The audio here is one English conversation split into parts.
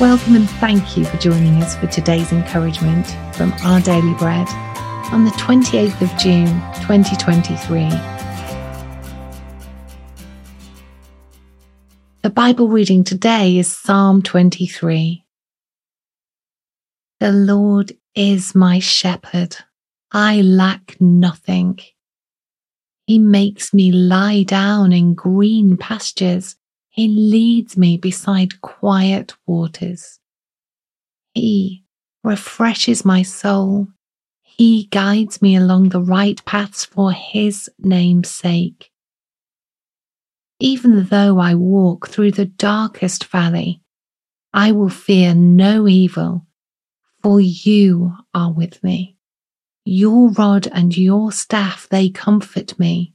Welcome and thank you for joining us for today's encouragement from Our Daily Bread on the 28th of June 2023. The Bible reading today is Psalm 23. The Lord is my shepherd. I lack nothing. He makes me lie down in green pastures. He leads me beside quiet waters. He refreshes my soul. He guides me along the right paths for His name's sake. Even though I walk through the darkest valley, I will fear no evil, for you are with me. Your rod and your staff, they comfort me.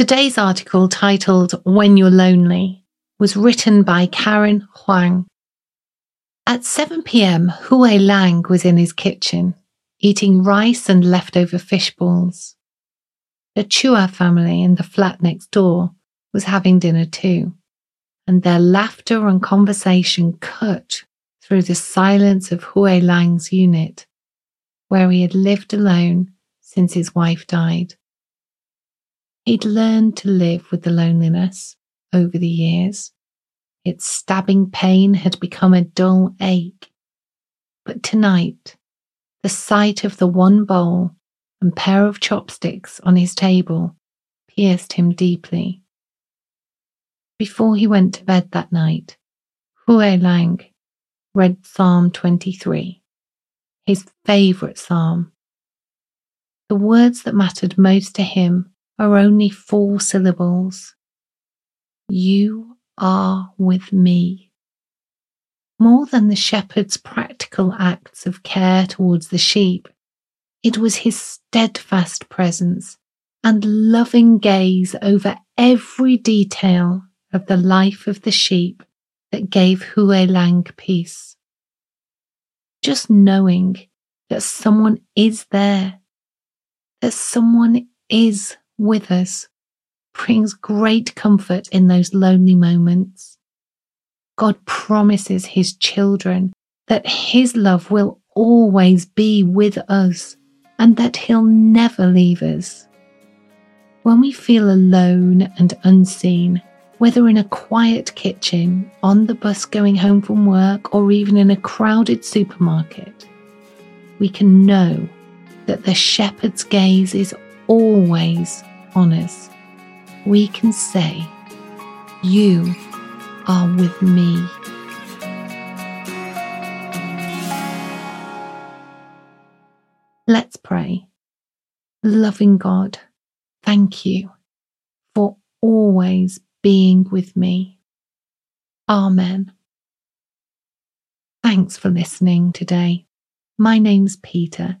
Today's article, titled When You're Lonely, was written by Karen Huang. At 7 pm, Hue Lang was in his kitchen, eating rice and leftover fish balls. The Chua family in the flat next door was having dinner too, and their laughter and conversation cut through the silence of Hue Lang's unit, where he had lived alone since his wife died. He'd learned to live with the loneliness over the years. Its stabbing pain had become a dull ache. But tonight, the sight of the one bowl and pair of chopsticks on his table pierced him deeply. Before he went to bed that night, Hue Lang read Psalm 23, his favourite psalm. The words that mattered most to him are only four syllables. You are with me. More than the shepherd's practical acts of care towards the sheep, it was his steadfast presence and loving gaze over every detail of the life of the sheep that gave Hue Lang peace. Just knowing that someone is there, that someone is with us brings great comfort in those lonely moments. God promises his children that his love will always be with us and that he'll never leave us. When we feel alone and unseen, whether in a quiet kitchen, on the bus going home from work, or even in a crowded supermarket, we can know that the shepherd's gaze is always on us, we can say, You are with me. Let's pray. Loving God, thank you for always being with me. Amen. Thanks for listening today. My name's Peta,